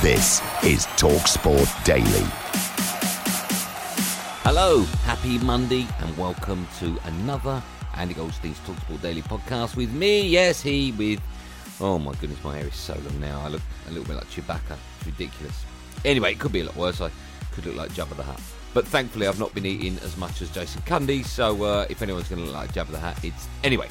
This is TalkSport Daily. Hello, happy Monday, and welcome to another Andy Goldstein's Talksport Daily podcast with me. Yes, he with. Oh my goodness, my hair is so long now. I look a little bit like Chewbacca. It's ridiculous. Anyway, it could be a lot worse. I could look like Jabba the Hutt. But thankfully, I've not been eating as much as Jason Cundy. So uh, if anyone's going to like Jabba the Hutt, it's anyway.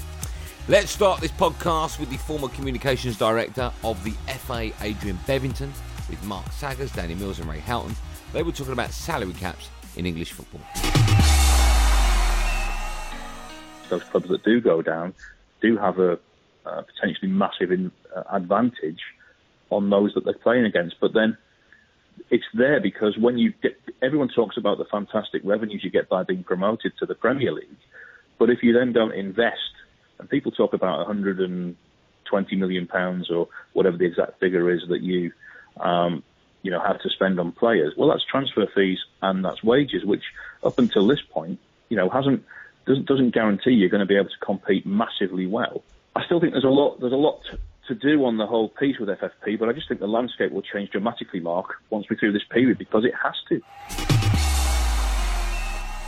Let's start this podcast with the former communications director of the FA, Adrian Bevington, with Mark Saggers, Danny Mills, and Ray Houghton. They were talking about salary caps in English football. Those clubs that do go down do have a, a potentially massive in, uh, advantage on those that they're playing against. But then it's there because when you get, everyone talks about the fantastic revenues you get by being promoted to the Premier League, but if you then don't invest, and people talk about 120 million pounds or whatever the exact figure is that you, um, you know, have to spend on players. Well, that's transfer fees and that's wages, which up until this point, you know, hasn't doesn't doesn't guarantee you're going to be able to compete massively well. I still think there's a lot there's a lot to do on the whole piece with FFP, but I just think the landscape will change dramatically, Mark, once we're through this period, because it has to.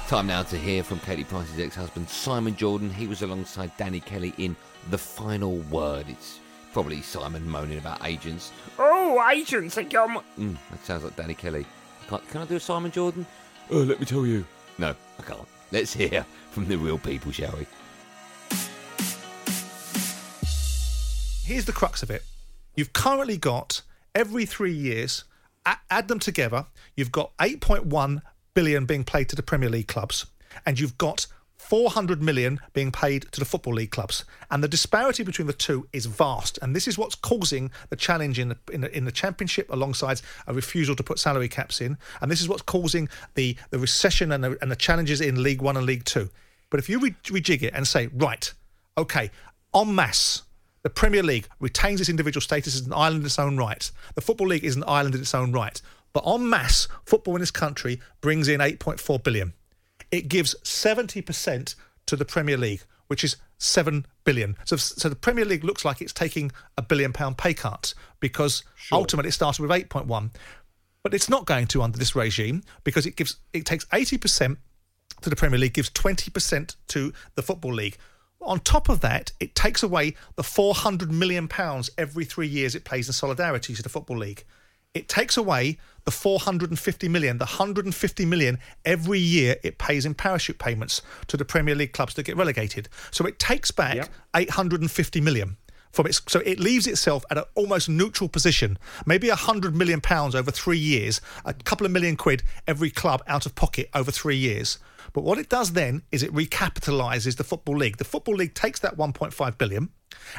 Time now to hear from Katie Price's ex-husband Simon Jordan. He was alongside Danny Kelly in The Final Word. It's probably Simon moaning about agents. Oh, agents, they come. Mm, that sounds like Danny Kelly. Can, can I do a Simon Jordan? Oh, let me tell you. No, I can't. Let's hear from the real people, shall we? Here's the crux of it. You've currently got every three years, add them together, you've got 8.1 billion being paid to the Premier League clubs, and you've got 400 million being paid to the Football League clubs. And the disparity between the two is vast. And this is what's causing the challenge in the, in the, in the Championship alongside a refusal to put salary caps in. And this is what's causing the, the recession and the, and the challenges in League One and League Two. But if you re- rejig it and say, right, okay, en masse, the Premier League retains its individual status as an island in its own right. The Football League is an island in its own right. But en masse, football in this country brings in 8.4 billion. It gives 70% to the Premier League, which is 7 billion. So, so the Premier League looks like it's taking a billion pound pay cut because sure. ultimately it started with 8.1. But it's not going to under this regime because it gives it takes 80% to the Premier League, gives 20% to the Football League. On top of that, it takes away the £400 million every three years it pays in solidarity to the Football League. It takes away the 450 million, the 150 million every year it pays in parachute payments to the Premier League clubs that get relegated. So it takes back yep. 850 million from its so it leaves itself at an almost neutral position maybe a 100 million pounds over 3 years a couple of million quid every club out of pocket over 3 years but what it does then is it recapitalizes the football league. The football league takes that 1.5 billion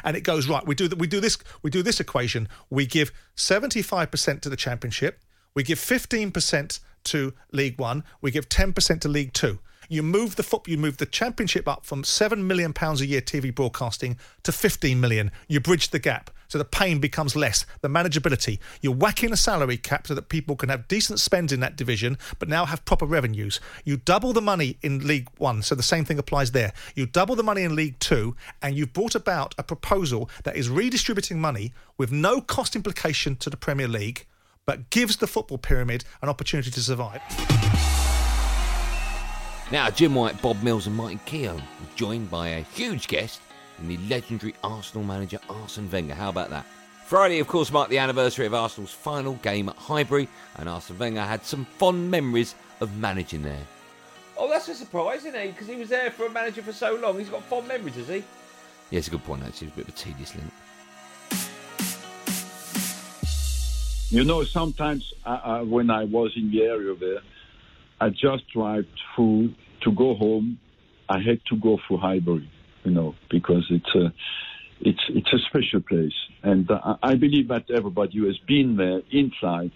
and it goes right. We do we do this we do this equation. We give 75% to the championship. We give 15% to League One. We give 10% to League Two. You move the foot, you move the championship up from seven million pounds a year TV broadcasting to 15 million. You bridge the gap. So the pain becomes less. The manageability. You're whacking a salary cap so that people can have decent spend in that division, but now have proper revenues. You double the money in League One, so the same thing applies there. You double the money in League Two, and you've brought about a proposal that is redistributing money with no cost implication to the Premier League, but gives the football pyramid an opportunity to survive. Now, Jim White, Bob Mills, and Martin Keown are joined by a huge guest in the legendary Arsenal manager Arsene Wenger. How about that? Friday, of course, marked the anniversary of Arsenal's final game at Highbury, and Arsene Wenger had some fond memories of managing there. Oh, that's a surprise, isn't it? Because he was there for a manager for so long. He's got fond memories, has he? Yeah, it's a good point, actually. It's a bit of a tedious link. You know, sometimes uh, uh, when I was in the area there, I just drive through to go home. I had to go through Highbury, you know, because it's a it's it's a special place, and uh, I believe that everybody who has been there inside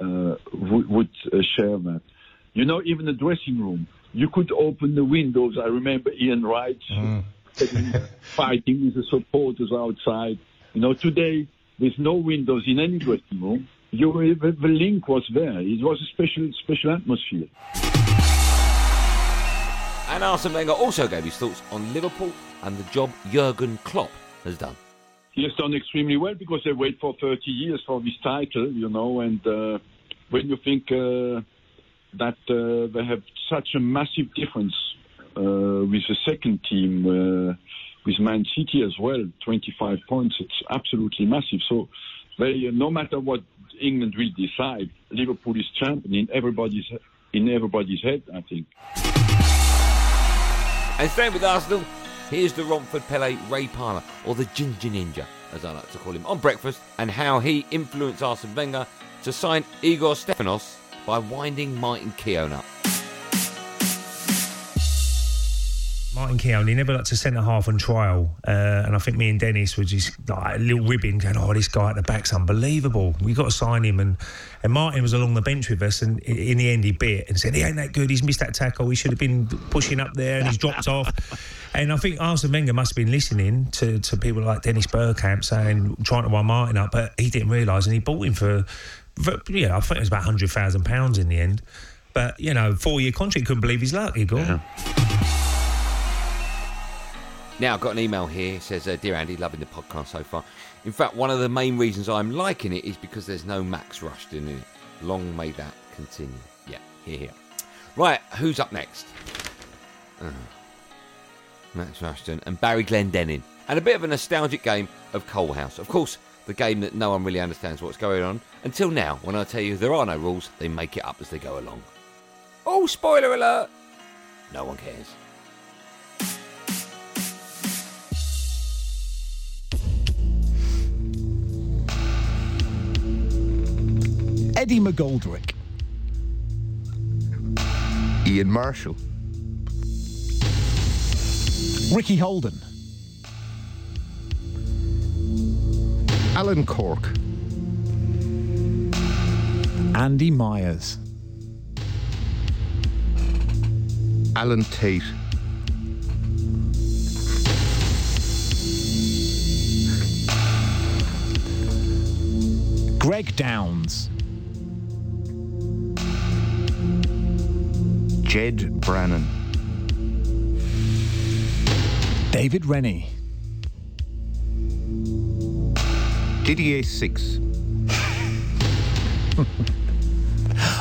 uh, would, would uh, share that. You know, even the dressing room, you could open the windows. I remember Ian Wright mm. fighting with the supporters outside. You know, today with no windows in any dressing room. You, the, the link was there. It was a special, special atmosphere. And Arsene Wenger also gave his thoughts on Liverpool and the job Jurgen Klopp has done. He has done extremely well because they wait for 30 years for this title, you know, and uh, when you think uh, that uh, they have such a massive difference uh, with the second team, uh, with Man City as well, 25 points. It's absolutely massive. So, they, no matter what England will decide, Liverpool is champion in everybody's in everybody's head. I think. And staying with Arsenal, here's the Romford Pele Ray Parlour, or the Ginger Ninja, as I like to call him, on breakfast, and how he influenced Arsene Wenger to sign Igor Stepanovs by winding Martin Keown up. Martin Keown, he never liked to centre half on trial. Uh, and I think me and Dennis were just like a little ribbing, going, oh, this guy at the back's unbelievable. We've got to sign him. And, and Martin was along the bench with us. And in the end, he bit and said, he ain't that good. He's missed that tackle. He should have been pushing up there and he's dropped off. And I think Arsene Wenger must have been listening to, to people like Dennis Bergkamp saying, trying to wind Martin up. But he didn't realise. And he bought him for, for yeah, I think it was about £100,000 in the end. But, you know, four year contract, couldn't believe his luck, Igor. Yeah. Now, I've got an email here. It says, uh, Dear Andy, loving the podcast so far. In fact, one of the main reasons I'm liking it is because there's no Max Rushden in it. Long may that continue. Yeah, here, here. Right, who's up next? Uh, Max Rushden and Barry Glendenning. And a bit of a nostalgic game of Culverhouse. Of course, the game that no one really understands what's going on. Until now, when I tell you there are no rules, they make it up as they go along. Oh, spoiler alert! No one cares. Eddie McGoldrick. Ian Marshall. Ricky Holden. Alan Cork. Andy Myers. Alan Tate. Greg Downs. Ged Brannan. David Rennie. Didier Six.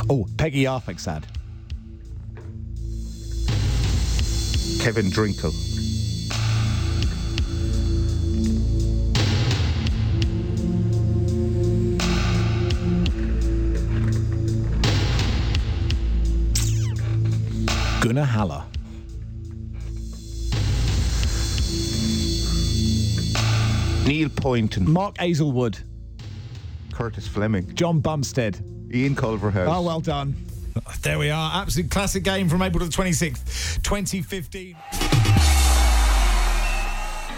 oh, Pegguy Arphexad. Kevin Drinkell. Haller. Neil Poynton. Mark Aizlewood. Curtis Fleming. John Bumstead. Ian Culverhouse. Oh, well done. There we are. Absolute classic game from April the 26th, 2015.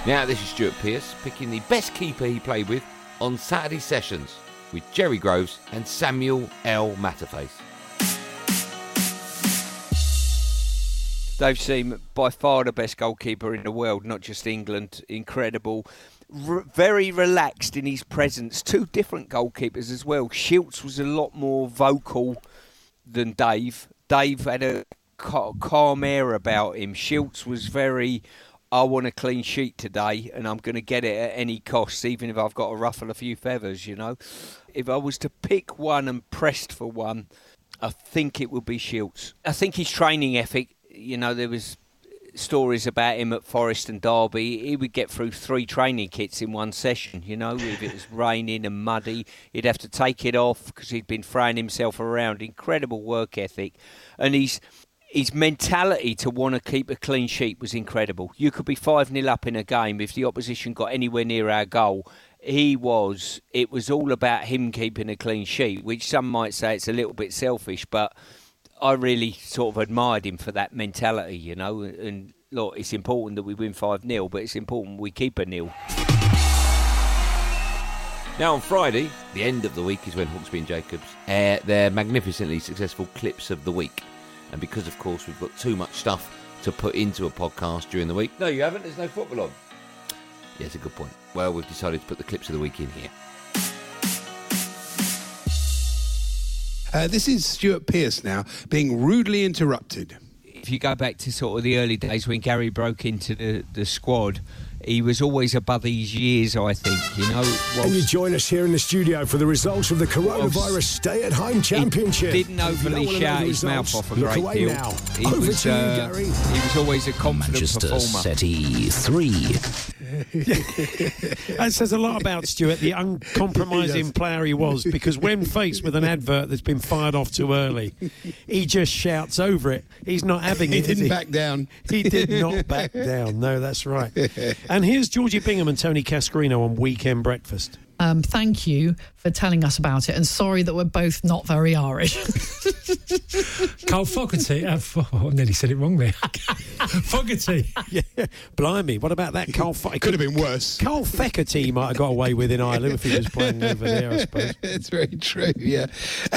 Now, this is Stuart Pearce picking the best keeper he played with on Saturday sessions with Perry Groves and Samuel L. Matterface. Dave Seam, by far the best goalkeeper in the world, not just England. Incredible. r- very relaxed in his presence. Two different goalkeepers as well. Shilts was a lot more vocal than Dave. Dave had a calm air about him. Shilts was very. I want a clean sheet today, and I'm going to get it at any cost, even if I've got to ruffle a few feathers. You know, if I was to pick one and pressed for one, I think it would be Shilts. I think his training ethic. You know, there was stories about him at Forest and Derby. He would get through three training kits in one session. You know, if it was raining and muddy, he'd have to take it off because he'd been throwing himself around. Incredible work ethic, and he's. His mentality to want to keep a clean sheet was incredible. You could be 5 0 up in a game if the opposition got anywhere near our goal. He was, it was all about him keeping a clean sheet, which some might say it's a little bit selfish, but I really sort of admired him for that mentality, you know. And look, it's important that we win 5 0, but it's important we keep a nil. Now on Friday, the end of the week is when Hawksbee and Jacobs air their magnificently successful clips of the week. And because, of course, we've got too much stuff to put into a podcast during the week. No, you haven't. There's no football on. Yeah, it's a good point. Well, we've decided to put the clips of the week in here. Uh, this is Stuart Pearce now being rudely interrupted. If you go back to sort of the early days when Gary broke into the, the squad, he was always above his years, I think, you know. and you join us here in the studio for the results of the coronavirus stay-at-home championship. He didn't If you overly don't wanna know shout his results, mouth off a great deal. Now. He Over was, to you, uh, Gary. he was always a confident Manchester performer. City three. That says a lot about Stuart, the uncompromising player he was, because when faced with an advert that's been fired off too early, he just shouts over it. He's not having He it. is didn't back down. He did not back down. No, that's right. And here's Georgie Bingham and Tony Cascarino on Weekend Breakfast. Um, thank you for telling us about it, and sorry that we're both not very Irish. Carl Fogarty. Uh, f- oh, I nearly said it wrong there. Fogarty. Yeah, blimey. What about that Carl? Fe- Could have been worse. Carl Feckerty might have got away with in Ireland if he was playing over there, I suppose. It's very true, yeah.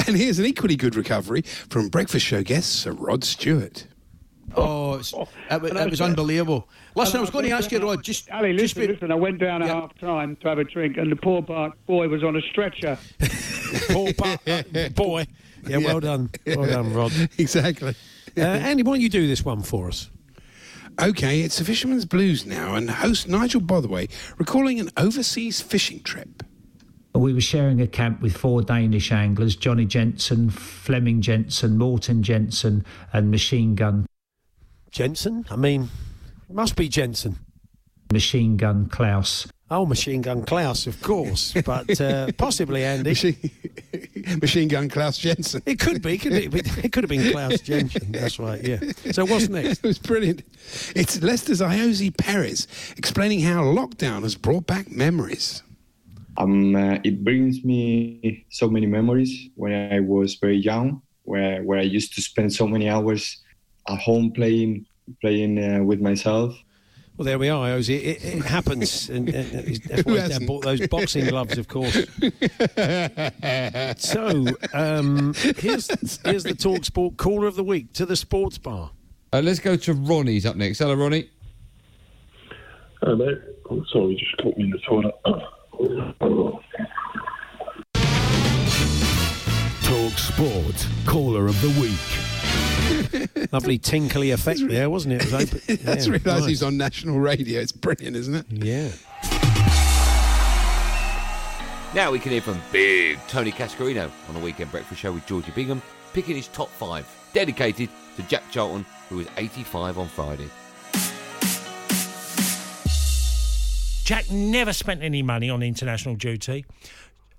And here's an equally good recovery from breakfast show guest Sir Rod Stewart. Oh, it's, it, it was unbelievable. Listen, I was going to ask you, Rod, just. Ali, just listen, be- listen. I went down at Yeah. half time to have a drink, and the poor bar- boy was on a stretcher. Poor pa- boy. Yeah, well done. Well done, Rod. exactly. Uh, Andy, why don't you do this one for us? Okay, it's the Fisherman's Blues now, and host Nigel Botherway recalling an overseas fishing trip. We were sharing a camp with four Danish anglers Johnny Jensen, Fleming Jensen, Morton Jensen, and Machine Gun. Jensen? I mean, it must be Jensen. Machine Gun Klaus. Oh, Machine Gun Klaus, of course, but uh, possibly Andy. Machine, Machine Gun Klaus Jensen. It could be, could it? It could have been Klaus Jensen. That's right. Yeah. So what's next? it was brilliant. It's Leicester's Ayoze Perez explaining how lockdown has brought back memories. Um, uh, it brings me so many memories when I was very young, where where I used to spend so many hours at home playing playing uh, with myself. Well, there we are, Ozzy. It, it happens. and, and, and that's why Dad bought those boxing gloves, of course. so, um, here's, here's the Talk Sport Caller of the Week to the sports bar. Uh, let's go to Ronnie's up next. Hello, Ronnie. Hello, mate. Oh, sorry, just caught me in the toilet. Talk Sport, caller of the week. Lovely tinkly effect there, wasn't it? it was open. That's yeah, realised nice. he's on national radio. It's brilliant, isn't it? Yeah. Now we can hear from big Tony Cascarino on the Weekend Breakfast Show with Georgie Bingham, picking his top five, dedicated to Jack Charlton, who was 85 on Friday. Jack never spent any money on international duty.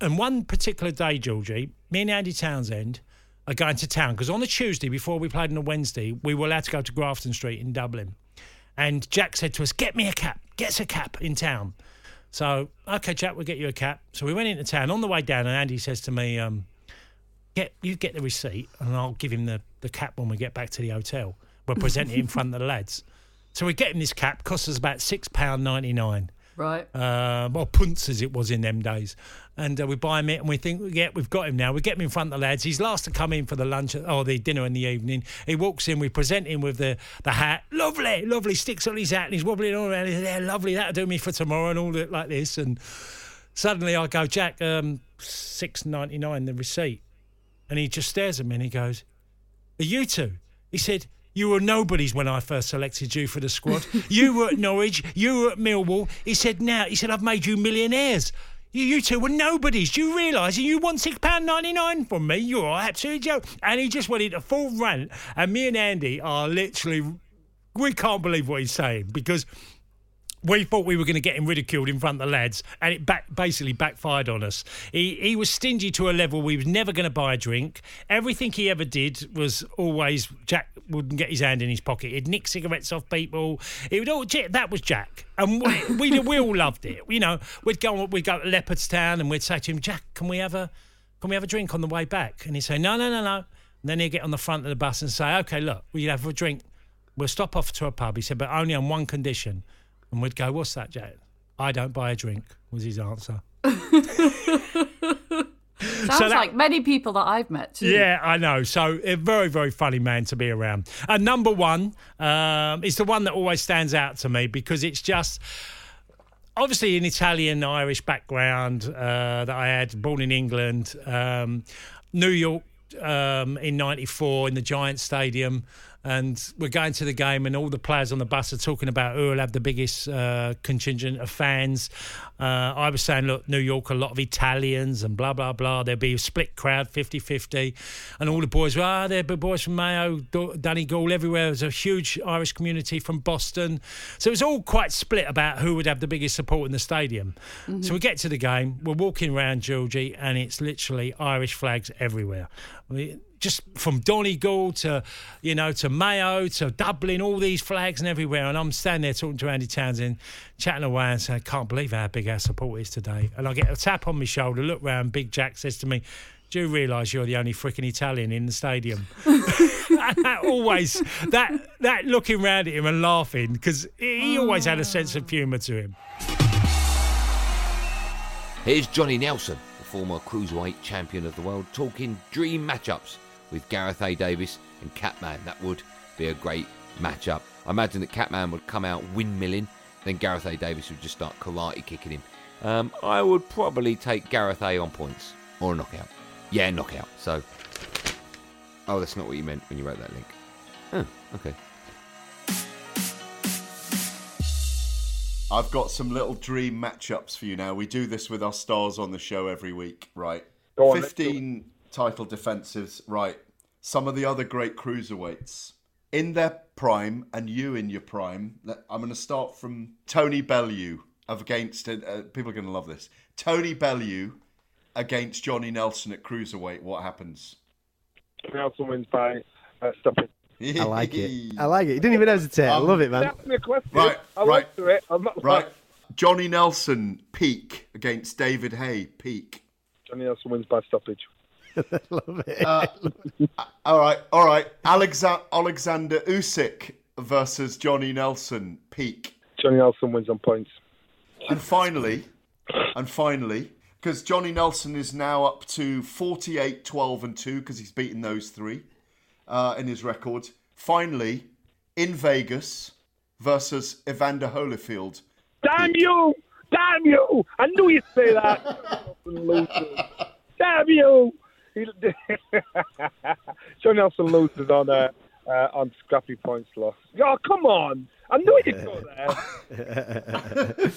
And one particular day, Georgie, me and Andy Townsend are going to town because on the Tuesday before we played on the Wednesday, we were allowed to go to Grafton Street in Dublin. And Jack said to us, Get me a cap, get us a cap in town. So, okay, Jack, we'll get you a cap. So we went into town. On the way down, and Andy says to me, um, get You get the receipt, and I'll give him the, the cap when we get back to the hotel. We'll present it in front of the lads. So we get him this cap, cost us about £6.99. Right. uh, well, punts as it was in them days. And uh, we buy him it, and we think, yeah, we've got him now. We get him in front of the lads. He's last to come in for the lunch or the dinner in the evening. He walks in, we present him with the, the hat. Lovely, lovely. Sticks on his hat, and he's wobbling all around. He's yeah, lovely. That'll do me for tomorrow, and all that like this. And suddenly I go, Jack, um, six ninety nine, the receipt, and he just stares at me and he goes, "Are you two? He said. You were nobodies when I first selected you for the squad. you were at Norwich, you were at Millwall. He said, now, he said, I've made you millionaires. You, you two were nobodies. Do you realise? You want £6.99 from me? You're absolutely joke. And he just went into full rant. And me and Andy are literally, we can't believe what he's saying because we thought we were going to get him ridiculed in front of the lads, and it back, basically backfired on us. He he was stingy to a level we was never going to buy a drink. Everything he ever did was always Jack wouldn't get his hand in his pocket. He'd nick cigarettes off people. He would all that was Jack, and we we, we all loved it. You know, we'd go we'd go to Leopardstown, and we'd say to him, Jack, can we have a can we have a drink on the way back? And he'd say, No, no, no, no. And then he'd get on the front of the bus and say, Okay, look, we'll have a drink. We'll stop off to a pub. He said, but only on one condition. And we'd go, What's that, Jack? I don't buy a drink, was his answer. Sounds that- like many people that I've met too. Yeah, I know. So, a very, very funny man to be around. And number one um, is the one that always stands out to me because it's just obviously an Italian Irish background uh, that I had, born in England, um, New York um, in '94 in the Giant Stadium. And we're going to the game, and all the players on the bus are talking about who will have the biggest uh, contingent of fans. Uh, I was saying, look, New York, a lot of Italians, and blah, blah, blah. There'll be a split crowd, 50 50. And all the boys were, ah, they're the boys from Mayo, Donegal, everywhere. There's a huge Irish community from Boston. So it was all quite split about who would have the biggest support in the stadium. So we get to the game, we're walking around Georgie, and it's literally Irish flags everywhere. We, just from Donegal to, you know, to Mayo to Dublin, all these flags and everywhere. And I'm standing there talking to Andy Townsend, chatting away and saying, I can't believe how big our support is today. And I get a tap on my shoulder, look round, Big Jack says to me, do you realise you're the only freaking Italian in the stadium? and that always, that, that looking round at him and laughing, because he always had a sense of humour to him. Here's Johnny Nelson, the former cruiserweight champion of the world, talking dream matchups with Gareth A. Davis and Catman. That would be a great matchup. I imagine that Catman would come out windmilling, then Gareth A. Davis would just start karate kicking him. Um, I would probably take Gareth A. on points or a knockout. Yeah, knockout. So, oh, that's not what you meant when you wrote that link. Oh, okay. I've got some little dream matchups for you now. We do this with our stars on the show every week, right? Go on, let's do it. 15 title defensives, right? Some of the other great cruiserweights in their prime and you in your prime. I'm going to start from Tony Bellew against, uh, people are going to love this. Tony Bellew against Johnny Nelson at cruiserweight. What happens? Nelson wins by uh, stopping. I like it. I like it. You didn't even hesitate. I love it, man. Ask me a question. Right, I'll right. answer it. I'm not Right. Johnny Nelson, peak against David Haye, peak. Johnny Nelson wins by stoppage. love it. Uh, all right, all right. Alexa- Alexander Usyk versus Johnny Nelson, peak. Johnny Nelson wins on points. And finally, and finally, because Johnny Nelson is now up to 48, 12, and 2 because he's beaten those three uh, in his record. Finally, in Vegas versus Evander Holyfield. Damn you! Damn you! I knew you'd say that. Damn you! He- Johnny Nelson loses on uh, uh, on scrappy points loss. Oh, come on! I knew you'd go there.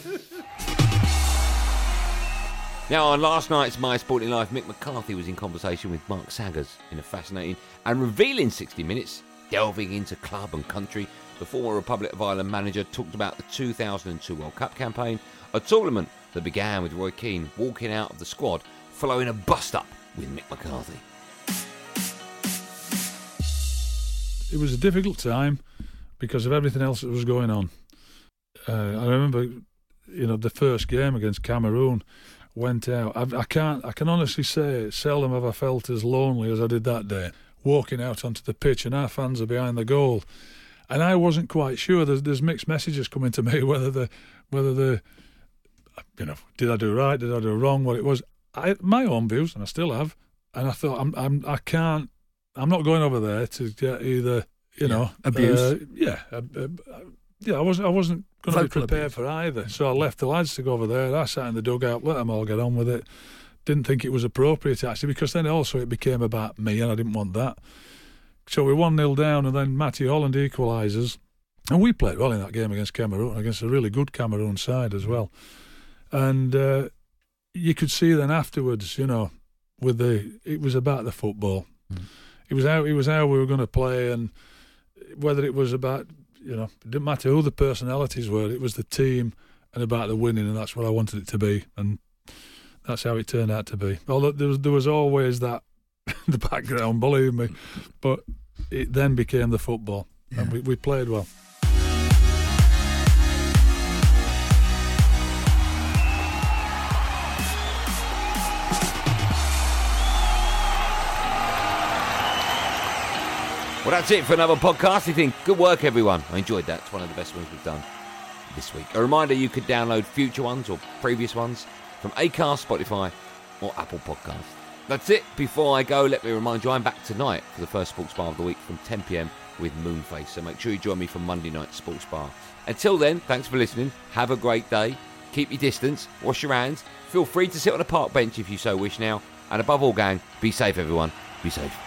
Now, on last night's My Sporting Life, Mick McCarthy was in conversation with Mark Saggers in a fascinating and revealing 60 minutes, delving into club and country. The former Republic of Ireland manager talked about the 2002 World Cup campaign, a tournament that began with Roy Keane walking out of the squad following a bust up with Mick McCarthy. it was a difficult time because of everything else that was going on. Uh, I remember, you know, the first game against Cameroon went out. I, I can't. I can honestly say, seldom have I felt as lonely as I did that day. Walking out onto the pitch, and our fans are behind the goal, and I wasn't quite sure. There's, there's mixed messages coming to me whether the whether the you know, did I do right? Did I do wrong? What it was? I my own views, and I still have. And I thought, I'm, I'm, I can't, I'm not going over there to get either, you know, abuse. uh, yeah, uh, uh, yeah. I wasn't, I wasn't going to be prepared abuse. for either. So I left the lads to go over there. I sat in the dugout, let them all get on with it. Didn't think it was appropriate actually, because then also it became about me, and I didn't want that. So we're one 0 down, and then Matty Holland equalises, and we played well in that game against Cameroon, against a really good Cameroon side as well. And uh, you could see then afterwards, you know, with the it was about the football. Hmm. It was how it was how we were going to play, and whether it was about you know, it didn't matter who the personalities were. It was the team and about the winning, and that's what I wanted it to be, and that's how it turned out to be. Although there was there was always that the background, believe me, but it then became the football, and we, we played well. Well, that's it for another podcast. I think good work, everyone. I enjoyed that. It's one of the best ones we've done this week. A reminder: you could download future ones or previous ones from Acast, Spotify, or Apple Podcasts. That's it. Before I go, let me remind you I'm back tonight for the first Sports Bar of the week from 10 pm with Moonface. So make sure you join me for Monday night Sports Bar. Until then, thanks for listening. Have a great day. Keep your distance. Wash your hands. Feel free to sit on a park bench if you so wish now. And above all, gang, be safe, everyone. Be safe.